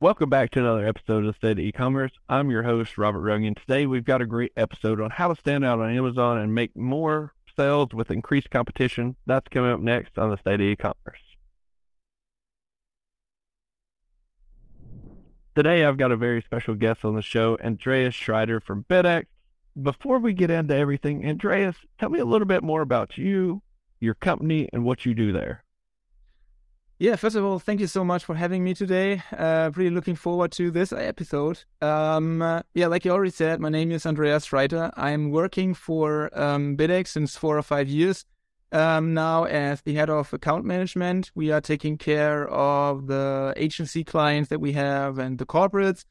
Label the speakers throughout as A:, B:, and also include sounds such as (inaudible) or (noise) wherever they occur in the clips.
A: Welcome back to another episode of State of E-commerce. I'm your host, Robert Runyon. Today we've got a great episode on how to stand out on Amazon and make more sales with increased competition. That's coming up next on the State of E-commerce. Today I've got a very special guest on the show, Andreas Schreider from BidX. Before we get into everything, Andreas, tell me a little bit more about you, your company, and what you do there.
B: Yeah, first of all, thank you so much for having me today. Uh, really looking forward to this episode. Um, uh, yeah, like you already said, my name is Andreas Schreiter. I'm working for um, BidX since four or five years um, now as the head of account management. We are taking care of the agency clients that we have and the corporates.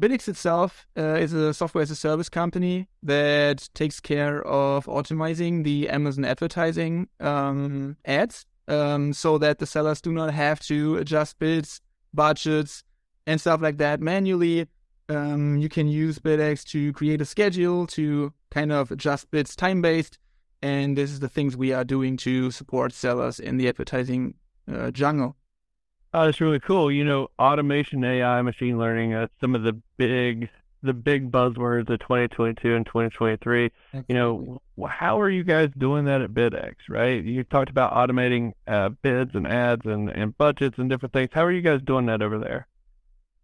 B: BidX itself uh, is a software as a service company that takes care of optimizing the Amazon advertising um, ads um, so that the sellers do not have to adjust bids, budgets, and stuff like that manually. Um, you can use BidX to create a schedule to kind of adjust bids time based. And this is the things we are doing to support sellers in the advertising uh, jungle.
A: Oh, that's really cool. You know, automation, AI, machine learning, uh, some of the big the big buzzwords of 2022 and 2023. Absolutely. You know, how are you guys doing that at BidX, right? You talked about automating uh, bids and ads and, and budgets and different things. How are you guys doing that over there?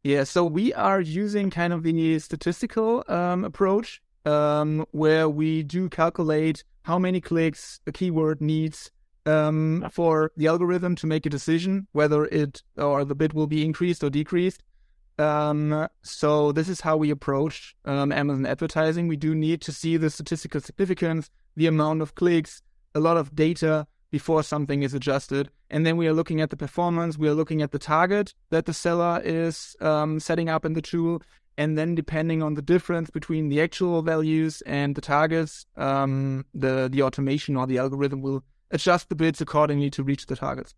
B: Yeah, so we are using kind of the statistical um, approach um, where we do calculate how many clicks a keyword needs um, for the algorithm to make a decision whether it or the bid will be increased or decreased. Um, so this is how we approach um, Amazon advertising. We do need to see the statistical significance, the amount of clicks, a lot of data before something is adjusted. And then we are looking at the performance. We are looking at the target that the seller is um, setting up in the tool. And then depending on the difference between the actual values and the targets, um, the, the automation or the algorithm will adjust the bids accordingly to reach the targets.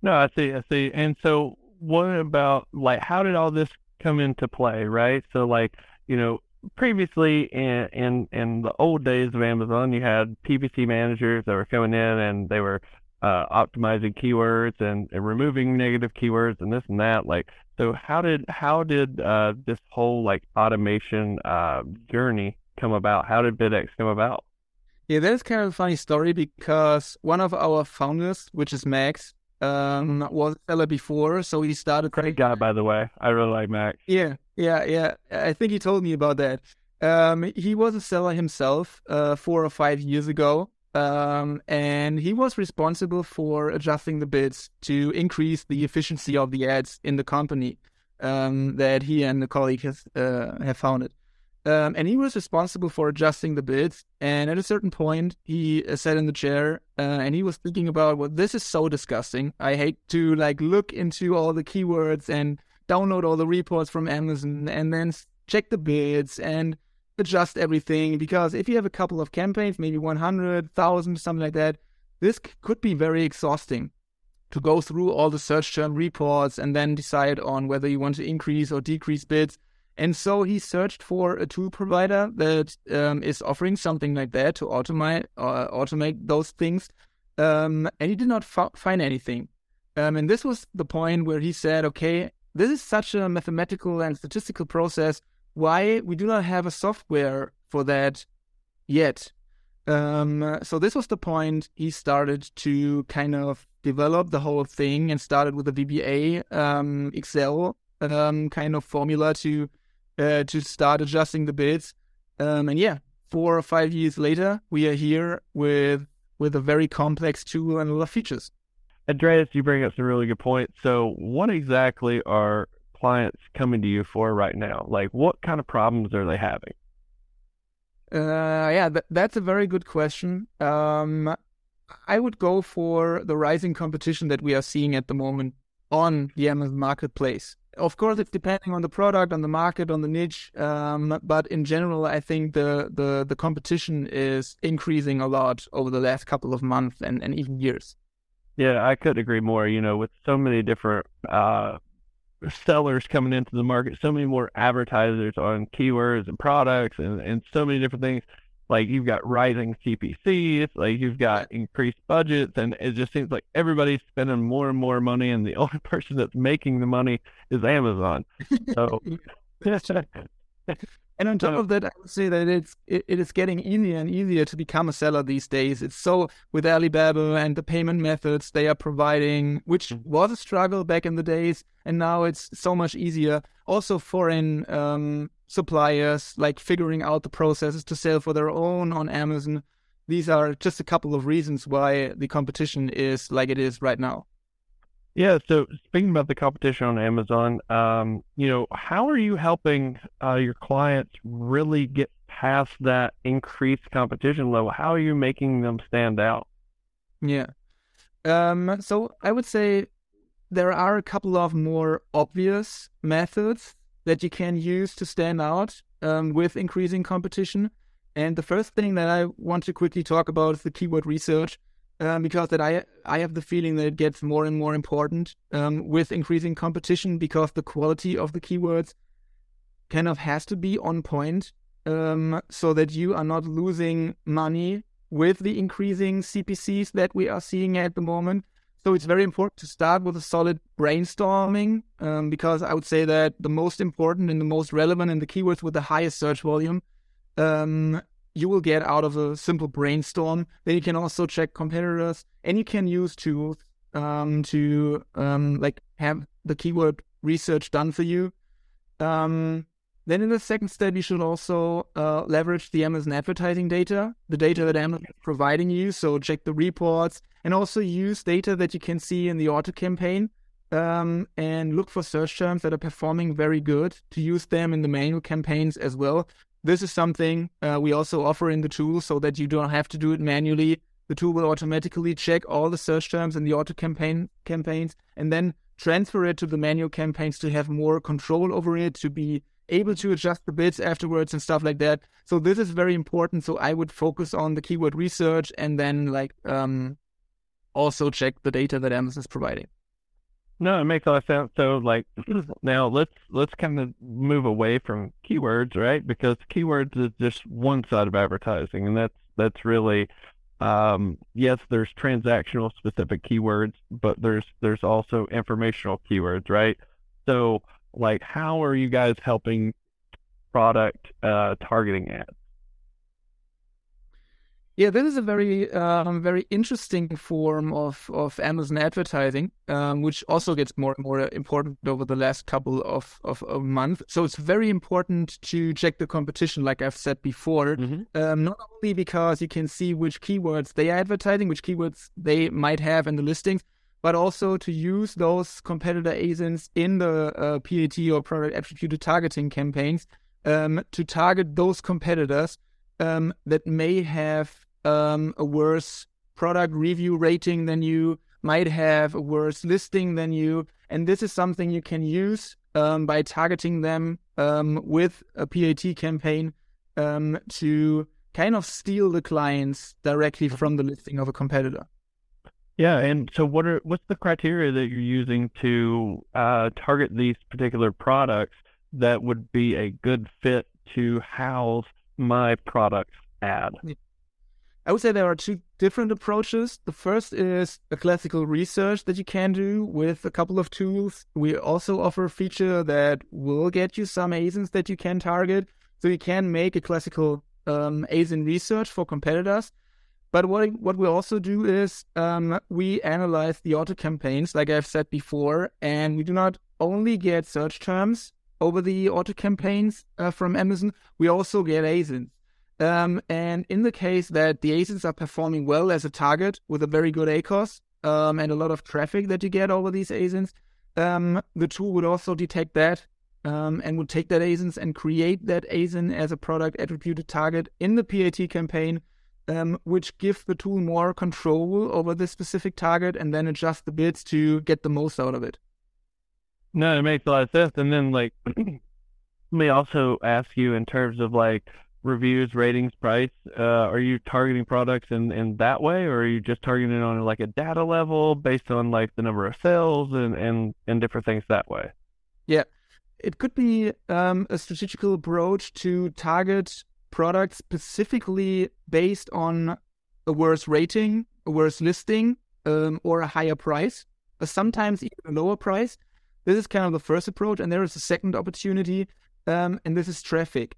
A: No, I see. I see. And so what about like how did all this come into play, right? So like, you know, previously in in in the old days of Amazon, you had PPC managers that were coming in and they were uh, optimizing keywords and, and, removing negative keywords and this and that. Like, so how did how did uh, this whole like automation uh, journey come about? How did BidX come about?
B: Yeah, that is kind of a funny story because one of our founders, which is Max, um, was a seller before, so he started.
A: Great guy, by the way. I really like Max.
B: Yeah, yeah, yeah. I think he told me about that. Um, he was a seller himself uh, four or five years ago, um, and he was responsible for adjusting the bids to increase the efficiency of the ads in the company um, that he and the colleague has uh, have founded. Um, and he was responsible for adjusting the bids. And at a certain point, he uh, sat in the chair uh, and he was thinking about, well, this is so disgusting. I hate to like look into all the keywords and download all the reports from Amazon and then check the bids and adjust everything. Because if you have a couple of campaigns, maybe 100,000, something like that, this c- could be very exhausting to go through all the search term reports and then decide on whether you want to increase or decrease bids. And so he searched for a tool provider that um, is offering something like that to automate uh, automate those things. Um, and he did not find anything. Um, and this was the point where he said, "Okay, this is such a mathematical and statistical process. Why we do not have a software for that yet?" Um, so this was the point he started to kind of develop the whole thing and started with a VBA um, Excel um, kind of formula to uh, to start adjusting the bids. Um, and yeah, four or five years later, we are here with with a very complex tool and a lot of features.
A: Andreas, you bring up some really good points. So, what exactly are clients coming to you for right now? Like, what kind of problems are they having?
B: Uh, yeah, th- that's a very good question. Um, I would go for the rising competition that we are seeing at the moment on the Amazon marketplace of course, it's depending on the product, on the market, on the niche. Um, but in general, I think the, the, the competition is increasing a lot over the last couple of months and, and even years.
A: Yeah, I couldn't agree more. You know, with so many different uh, sellers coming into the market, so many more advertisers on keywords and products and, and so many different things. Like you've got rising CPCs, like you've got increased budgets, and it just seems like everybody's spending more and more money, and the (laughs) only person that's making the money is Amazon. So. (laughs) (laughs)
B: And on top of that, I would say that it's it, it is getting easier and easier to become a seller these days. It's so with Alibaba and the payment methods they are providing, which mm-hmm. was a struggle back in the days, and now it's so much easier. Also, foreign um, suppliers like figuring out the processes to sell for their own on Amazon. These are just a couple of reasons why the competition is like it is right now.
A: Yeah. So speaking about the competition on Amazon, um, you know, how are you helping uh, your clients really get past that increased competition level? How are you making them stand out?
B: Yeah. Um, so I would say there are a couple of more obvious methods that you can use to stand out um, with increasing competition. And the first thing that I want to quickly talk about is the keyword research um, because that I I have the feeling that it gets more and more important um, with increasing competition because the quality of the keywords kind of has to be on point um, so that you are not losing money with the increasing CPCs that we are seeing at the moment. So it's very important to start with a solid brainstorming um, because I would say that the most important and the most relevant and the keywords with the highest search volume um, you will get out of a simple brainstorm. Then you can also check competitors and you can use tools um, to um, like have the keyword research done for you. Um, then in the second step, you should also uh, leverage the Amazon advertising data, the data that Amazon is providing you. So check the reports and also use data that you can see in the auto campaign um, and look for search terms that are performing very good to use them in the manual campaigns as well. This is something uh, we also offer in the tool so that you don't have to do it manually. The tool will automatically check all the search terms in the auto campaign campaigns and then transfer it to the manual campaigns to have more control over it, to be able to adjust the bids afterwards and stuff like that. So this is very important. So I would focus on the keyword research and then like um, also check the data that Amazon is providing.
A: No, it makes a lot of sense. So, like, (clears throat) now let's let's kind of move away from keywords, right? Because keywords is just one side of advertising, and that's that's really, um, yes, there's transactional specific keywords, but there's there's also informational keywords, right? So, like, how are you guys helping product uh, targeting ads?
B: Yeah, this is a very, um, very interesting form of, of Amazon advertising, um, which also gets more and more important over the last couple of, of, of months. So it's very important to check the competition, like I've said before, mm-hmm. um, not only because you can see which keywords they are advertising, which keywords they might have in the listings, but also to use those competitor ASINs in the uh, PAT or product attributed targeting campaigns um, to target those competitors um, that may have um, a worse product review rating than you, might have a worse listing than you. And this is something you can use um, by targeting them um, with a PAT campaign um, to kind of steal the clients directly from the listing of a competitor.
A: Yeah, and so what are what's the criteria that you're using to uh, target these particular products that would be a good fit to house my product ad?
B: I would say there are two different approaches. The first is a classical research that you can do with a couple of tools. We also offer a feature that will get you some ASINs that you can target. So you can make a classical um, ASIN research for competitors. But what what we also do is um, we analyze the auto campaigns, like I've said before, and we do not only get search terms over the auto campaigns uh, from Amazon, we also get ASINs. Um, and in the case that the ASINs are performing well as a target with a very good ACOS um, and a lot of traffic that you get over these ASINs, um, the tool would also detect that um, and would take that ASINs and create that ASIN as a product attributed target in the PAT campaign, um, which gives the tool more control over this specific target and then adjust the bids to get the most out of it.
A: No, it makes a lot of sense. And then, like, (clears throat) let me also ask you in terms of like, reviews, ratings, price? Uh, are you targeting products in, in that way, or are you just targeting on like a data level based on like the number of sales and, and, and different things that way?
B: Yeah, it could be um, a strategical approach to target products specifically based on a worse rating, a worse listing, um, or a higher price, or sometimes even a lower price. This is kind of the first approach, and there is a second opportunity, um, and this is traffic.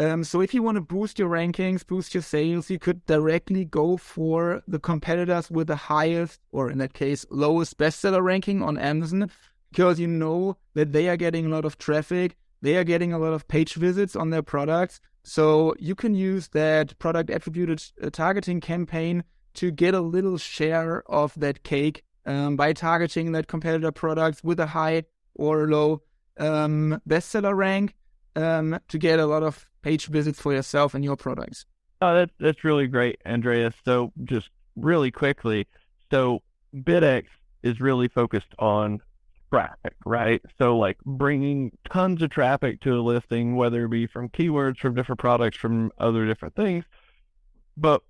B: Um, so if you want to boost your rankings, boost your sales, you could directly go for the competitors with the highest, or in that case, lowest bestseller ranking on Amazon, because you know that they are getting a lot of traffic, they are getting a lot of page visits on their products. So you can use that product attributed uh, targeting campaign to get a little share of that cake um, by targeting that competitor products with a high or low um, bestseller rank um, to get a lot of page visits for yourself and your products.
A: Oh, that's that's really great, Andreas. So just really quickly, so BidX is really focused on traffic, right? So like bringing tons of traffic to a listing, whether it be from keywords, from different products, from other different things. But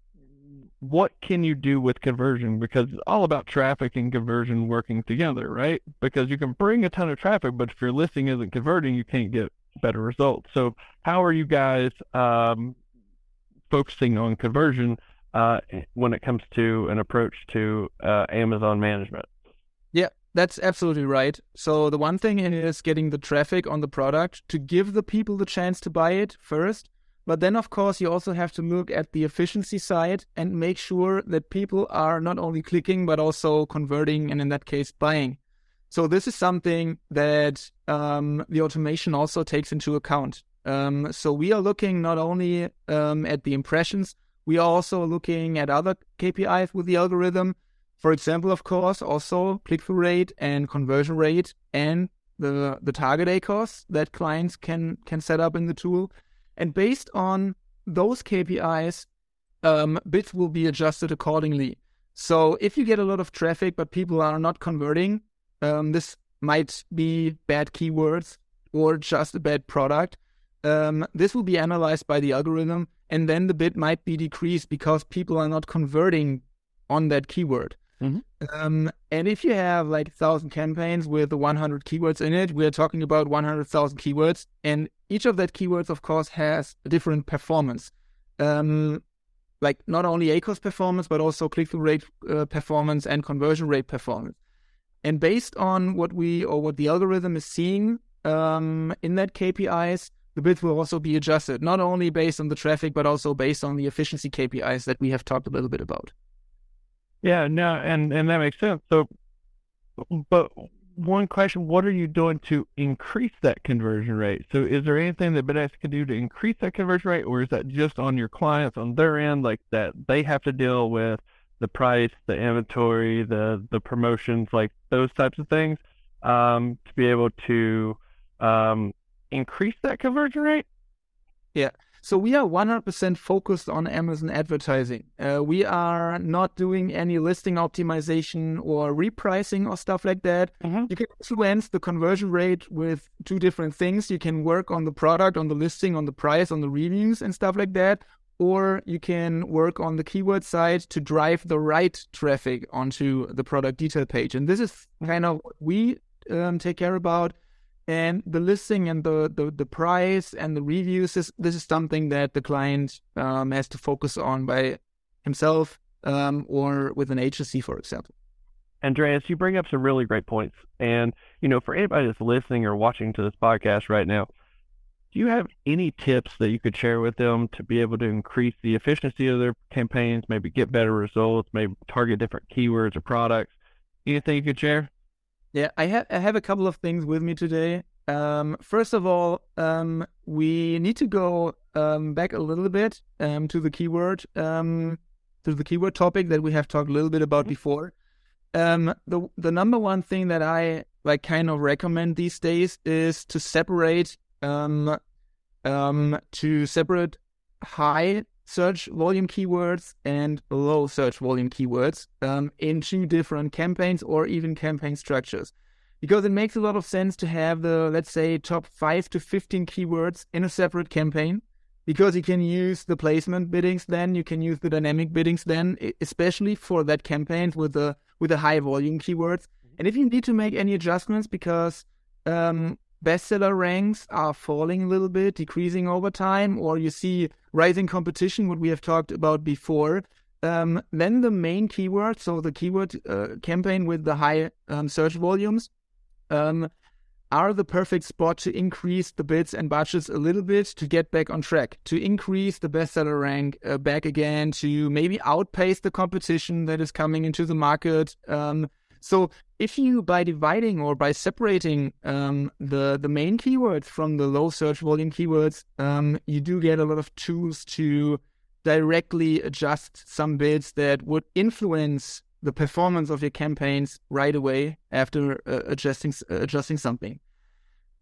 A: what can you do with conversion? Because it's all about traffic and conversion working together, right? Because you can bring a ton of traffic, but if your listing isn't converting, you can't get better results. So how are you guys um, focusing on conversion uh, when it comes to an approach to uh, Amazon management?
B: Yeah, that's absolutely right. So the one thing is getting the traffic on the product to give the people the chance to buy it first. But then, of course, you also have to look at the efficiency side and make sure that people are not only clicking, but also converting, and in that case, buying. So this is something that um, the automation also takes into account. Um, so we are looking not only um, at the impressions, we are also looking at other KPIs with the algorithm. For example, of course, also click-through rate and conversion rate and the the target ACoS that clients can can set up in the tool. And based on those KPIs, um, bids will be adjusted accordingly. So if you get a lot of traffic but people are not converting, um, this might be bad keywords or just a bad product. Um, this will be analyzed by the algorithm, and then the bid might be decreased because people are not converting on that keyword. Mm-hmm. Um, and if you have like 1,000 campaigns with 100 keywords in it, we're talking about 100,000 keywords. And each of that keywords, of course, has a different performance. Um, like not only ACoS performance, but also click-through rate uh, performance and conversion rate performance. And based on what we or what the algorithm is seeing um, in that KPIs, the bids will also be adjusted, not only based on the traffic, but also based on the efficiency KPIs that we have talked a little bit about.
A: Yeah, no, and and that makes sense. So, but one question: What are you doing to increase that conversion rate? So, is there anything that BidX can do to increase that conversion rate, or is that just on your clients on their end, like that they have to deal with the price, the inventory, the the promotions, like those types of things, um, to be able to um, increase that conversion rate?
B: Yeah. So we are 100% focused on Amazon advertising. Uh, we are not doing any listing optimization or repricing or stuff like that. Mm-hmm. You can influence the conversion rate with two different things. You can work on the product, on the listing, on the price, on the reviews and stuff like that. Or you can work on the keyword side to drive the right traffic onto the product detail page. And this is kind of what we um, take care about. And the listing and the, the, the price and the reviews is this is something that the client um, has to focus on by himself um, or with an agency for example.
A: Andreas you bring up some really great points. And you know for anybody that's listening or watching to this podcast right now do you have any tips that you could share with them to be able to increase the efficiency of their campaigns maybe get better results maybe target different keywords or products anything you could share
B: yeah, I have I have a couple of things with me today. Um, first of all, um, we need to go um, back a little bit um, to the keyword um, to the keyword topic that we have talked a little bit about mm-hmm. before. Um, the the number one thing that I like kind of recommend these days is to separate um, um, to separate high search volume keywords and low search volume keywords um, into different campaigns or even campaign structures. Because it makes a lot of sense to have the, let's say, top 5 to 15 keywords in a separate campaign. Because you can use the placement biddings then, you can use the dynamic biddings then, especially for that campaign with the with the high volume keywords. And if you need to make any adjustments because um, bestseller ranks are falling a little bit, decreasing over time, or you see rising competition, what we have talked about before, um, then the main keyword, so the keyword uh, campaign with the high um, search volumes, um, are the perfect spot to increase the bids and budgets a little bit to get back on track, to increase the bestseller rank uh, back again, to maybe outpace the competition that is coming into the market. So if you by dividing or by separating um, the the main keywords from the low search volume keywords, um, you do get a lot of tools to directly adjust some bids that would influence the performance of your campaigns right away after uh, adjusting uh, adjusting something.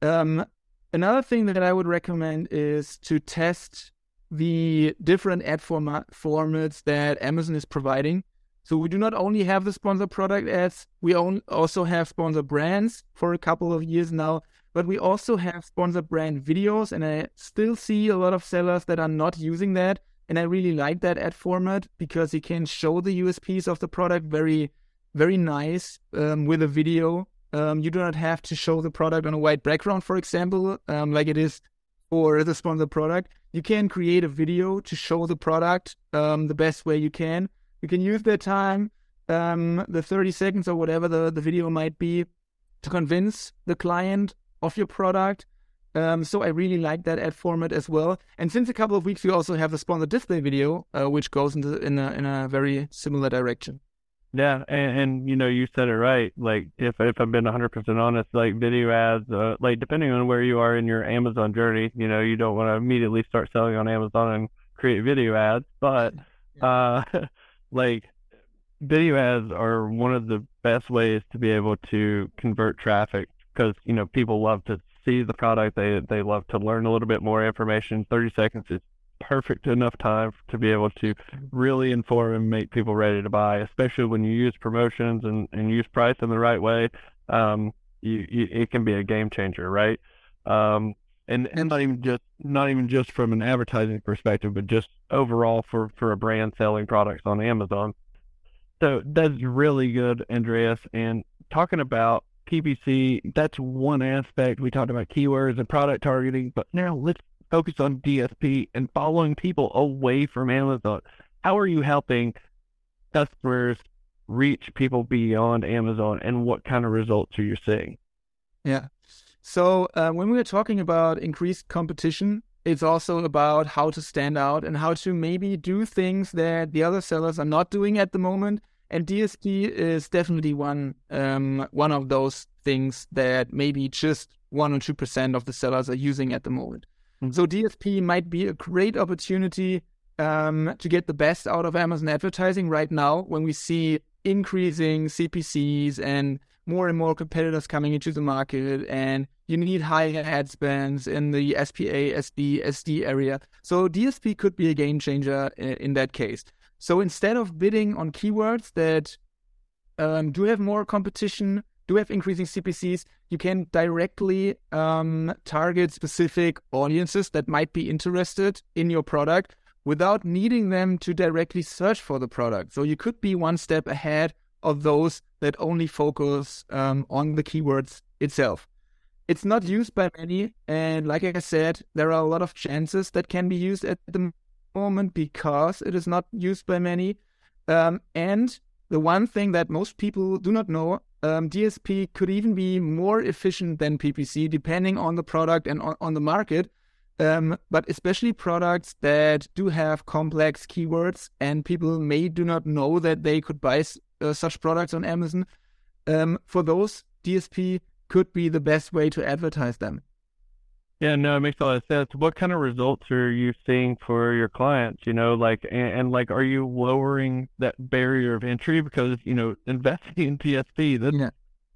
B: Um, another thing that I would recommend is to test the different ad format formats that Amazon is providing. So we do not only have the sponsor product ads, we also have sponsor brands for a couple of years now, but we also have sponsor brand videos, and I still see a lot of sellers that are not using that. And I really like that ad format because you can show the USPs of the product very, very nice um, with a video. Um, you do not have to show the product on a white background, for example, um, like it is for the sponsor product. You can create a video to show the product um, the best way you can. You can use that time, um, the 30 seconds or whatever the, the video might be, to convince the client of your product um, so I really like that ad format as well. And since a couple of weeks, we also have the sponsored display video, uh, which goes into in a in a very similar direction.
A: Yeah, and, and you know you said it right. Like if if I've been 100% honest, like video ads, uh, like depending on where you are in your Amazon journey, you know you don't want to immediately start selling on Amazon and create video ads, but uh, (laughs) like video ads are one of the best ways to be able to convert traffic because you know people love to see the product. They they love to learn a little bit more information. Thirty seconds is perfect enough time to be able to really inform and make people ready to buy, especially when you use promotions and, and use price in the right way. Um, you, you, it can be a game changer, right? Um, and, and not even just not even just from an advertising perspective, but just overall for, for a brand selling products on Amazon. So that's really good, Andreas. And talking about PPC, that's one aspect. We talked about keywords and product targeting, but now let's focus on DSP and following people away from Amazon. How are you helping customers reach people beyond Amazon and what kind of results are you seeing?
B: Yeah. So uh, when we are talking about increased competition, it's also about how to stand out and how to maybe do things that the other sellers are not doing at the moment and DSP is definitely one um, one of those things that maybe just one or two percent of the sellers are using at the moment. Mm-hmm. So DSP might be a great opportunity um, to get the best out of Amazon advertising right now when we see increasing CPCs and more and more competitors coming into the market and you need higher ad spends in the SPA, SD, SD area. So DSP could be a game changer in, that case. So instead of bidding on keywords that um, do have more competition, do have increasing CPCs, you can directly um, target specific audiences that might be interested in your product without needing them to directly search for the product. So you could be one step ahead of those that only focus um, on the keywords itself. It's not used by many, and like I said, there are a lot of chances that can be used at the moment because it is not used by many. Um, and the one thing that most people do not know, um, DSP could even be more efficient than PPC depending on the product and on, on the market. Um, but especially products that do have complex keywords and people may do not know that they could buy uh, such products on Amazon. Um, for those, DSP could be the best way to advertise them.
A: Yeah, no, it makes a lot of sense. What kind of results are you seeing for your clients? You know, like, and, and like, are you lowering that barrier of entry because you know (laughs) investing in DSP that's yeah.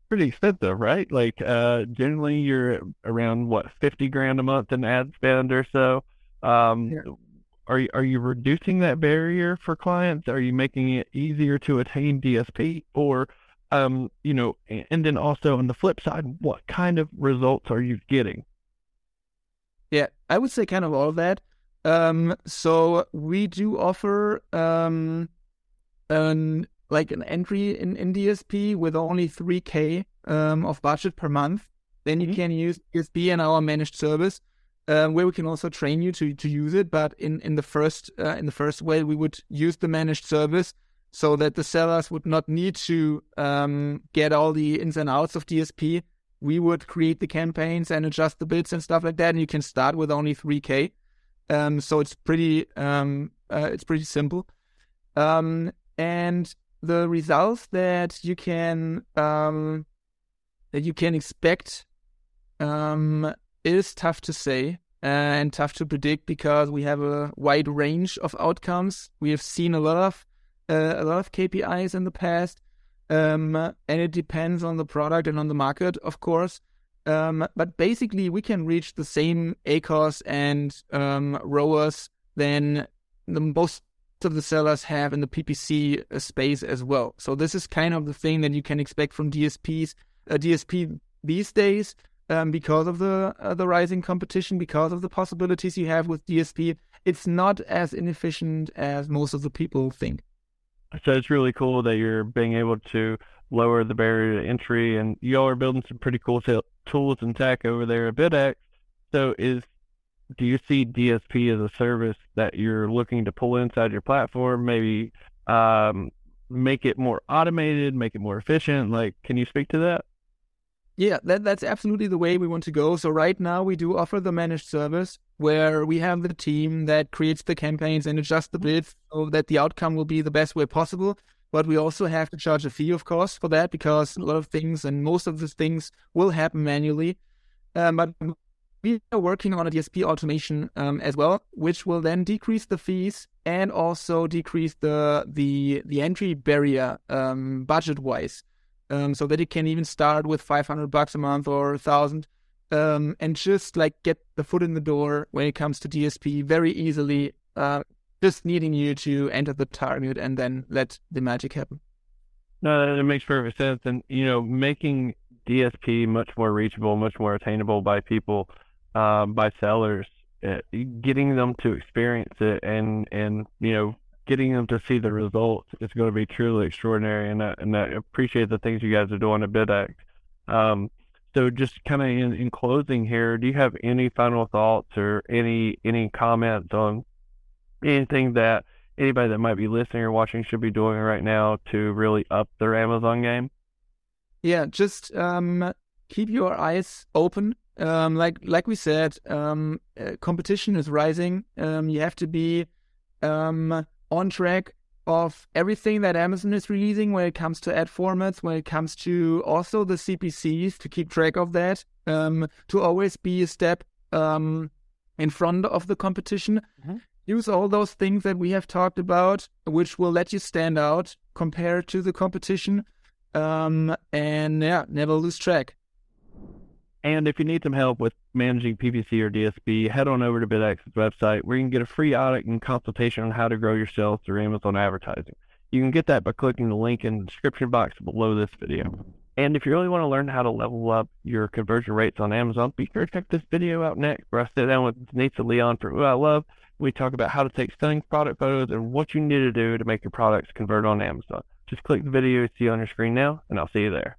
A: pretty expensive, right? Like, uh, generally you're around what fifty grand a month in ad spend or so. Um, yeah. Are you are you reducing that barrier for clients? Are you making it easier to attain DSP, or um, you know, and then also on the flip side, what kind of results are you getting?
B: Yeah, I would say kind of all of that. Um, so we do offer um, an like an entry in, in DSP with only 3k um, of budget per month. then you mm-hmm. can use DSP and our managed service, uh, where we can also train you to to use it. But in in the first uh, in the first way, we would use the managed service so that the sellers would not need to um, get all the ins and outs of DSP. We would create the campaigns and adjust the bids and stuff like that, and you can start with only 3k. Um, so it's pretty um, uh, it's pretty simple. Um, and the results that you can um, that you can expect um, is tough to say and tough to predict because we have a wide range of outcomes. We have seen a lot of uh, a lot of KPIs in the past, um, and it depends on the product and on the market, of course. Um, but basically, we can reach the same ACOS and um, ROAS than the most of the sellers have in the PPC uh, space as well. So this is kind of the thing that you can expect from DSPs, uh, DSP these days, um, because of the uh, the rising competition, because of the possibilities you have with DSP. It's not as inefficient as most of the people think.
A: So it's really cool that you're being able to lower the barrier to entry, and y'all are building some pretty cool t- tools and tech over there at BidX. So is do you see DSP as a service that you're looking to pull inside your platform? Maybe um, make it more automated, make it more efficient. Like, can you speak to that?
B: Yeah, that, that's absolutely the way we want to go. So right now we do offer the managed service where we have the team that creates the campaigns and adjusts the bids so that the outcome will be the best way possible. But we also have to charge a fee, of course, for that because a lot of things and most of the things will happen manually. Um, but we are working on a DSP automation um, as well, which will then decrease the fees and also decrease the the the entry barrier um, budget wise um, so that it can even start with 500 bucks a month or a thousand um, and just like get the foot in the door when it comes to DSP very easily, uh, just needing you to enter the target and then let the magic happen.
A: No, that makes perfect sense. And, you know, making DSP much more reachable, much more attainable by people, um, by sellers, uh, getting them to experience it and, and, you know, getting them to see the results is going to be truly extraordinary. And I, and I appreciate the things you guys are doing at BidX. Um, so just kind of in, in closing here, do you have any final thoughts or any any comments on anything that anybody that might be listening or watching should be doing right now to really up their Amazon game?
B: Yeah, just um, keep your eyes open. Um, like like we said, um, uh, competition is rising. Um, you have to be um, on track of everything that Amazon is releasing when it comes to ad formats, when it comes to also the CPCs, to keep track of that, um, to always be a step um, in front of the competition. Mm-hmm. Use all those things that we have talked about, which will let you stand out compared to the competition. Um, and yeah, never lose track.
A: And if you need some help with managing PPC or DSP, head on over to BidX's website where you can get a free audit and consultation on how to grow your sales through Amazon advertising. You can get that by clicking the link in the description box below this video. And if you really want to learn how to level up your conversion rates on Amazon, be sure to check this video out next where I sit down with Nathan Leon from Who I Love. We talk about how to take stunning product photos and what you need to do to make your products convert on Amazon. Just click the video you see on your screen now, and I'll see you there.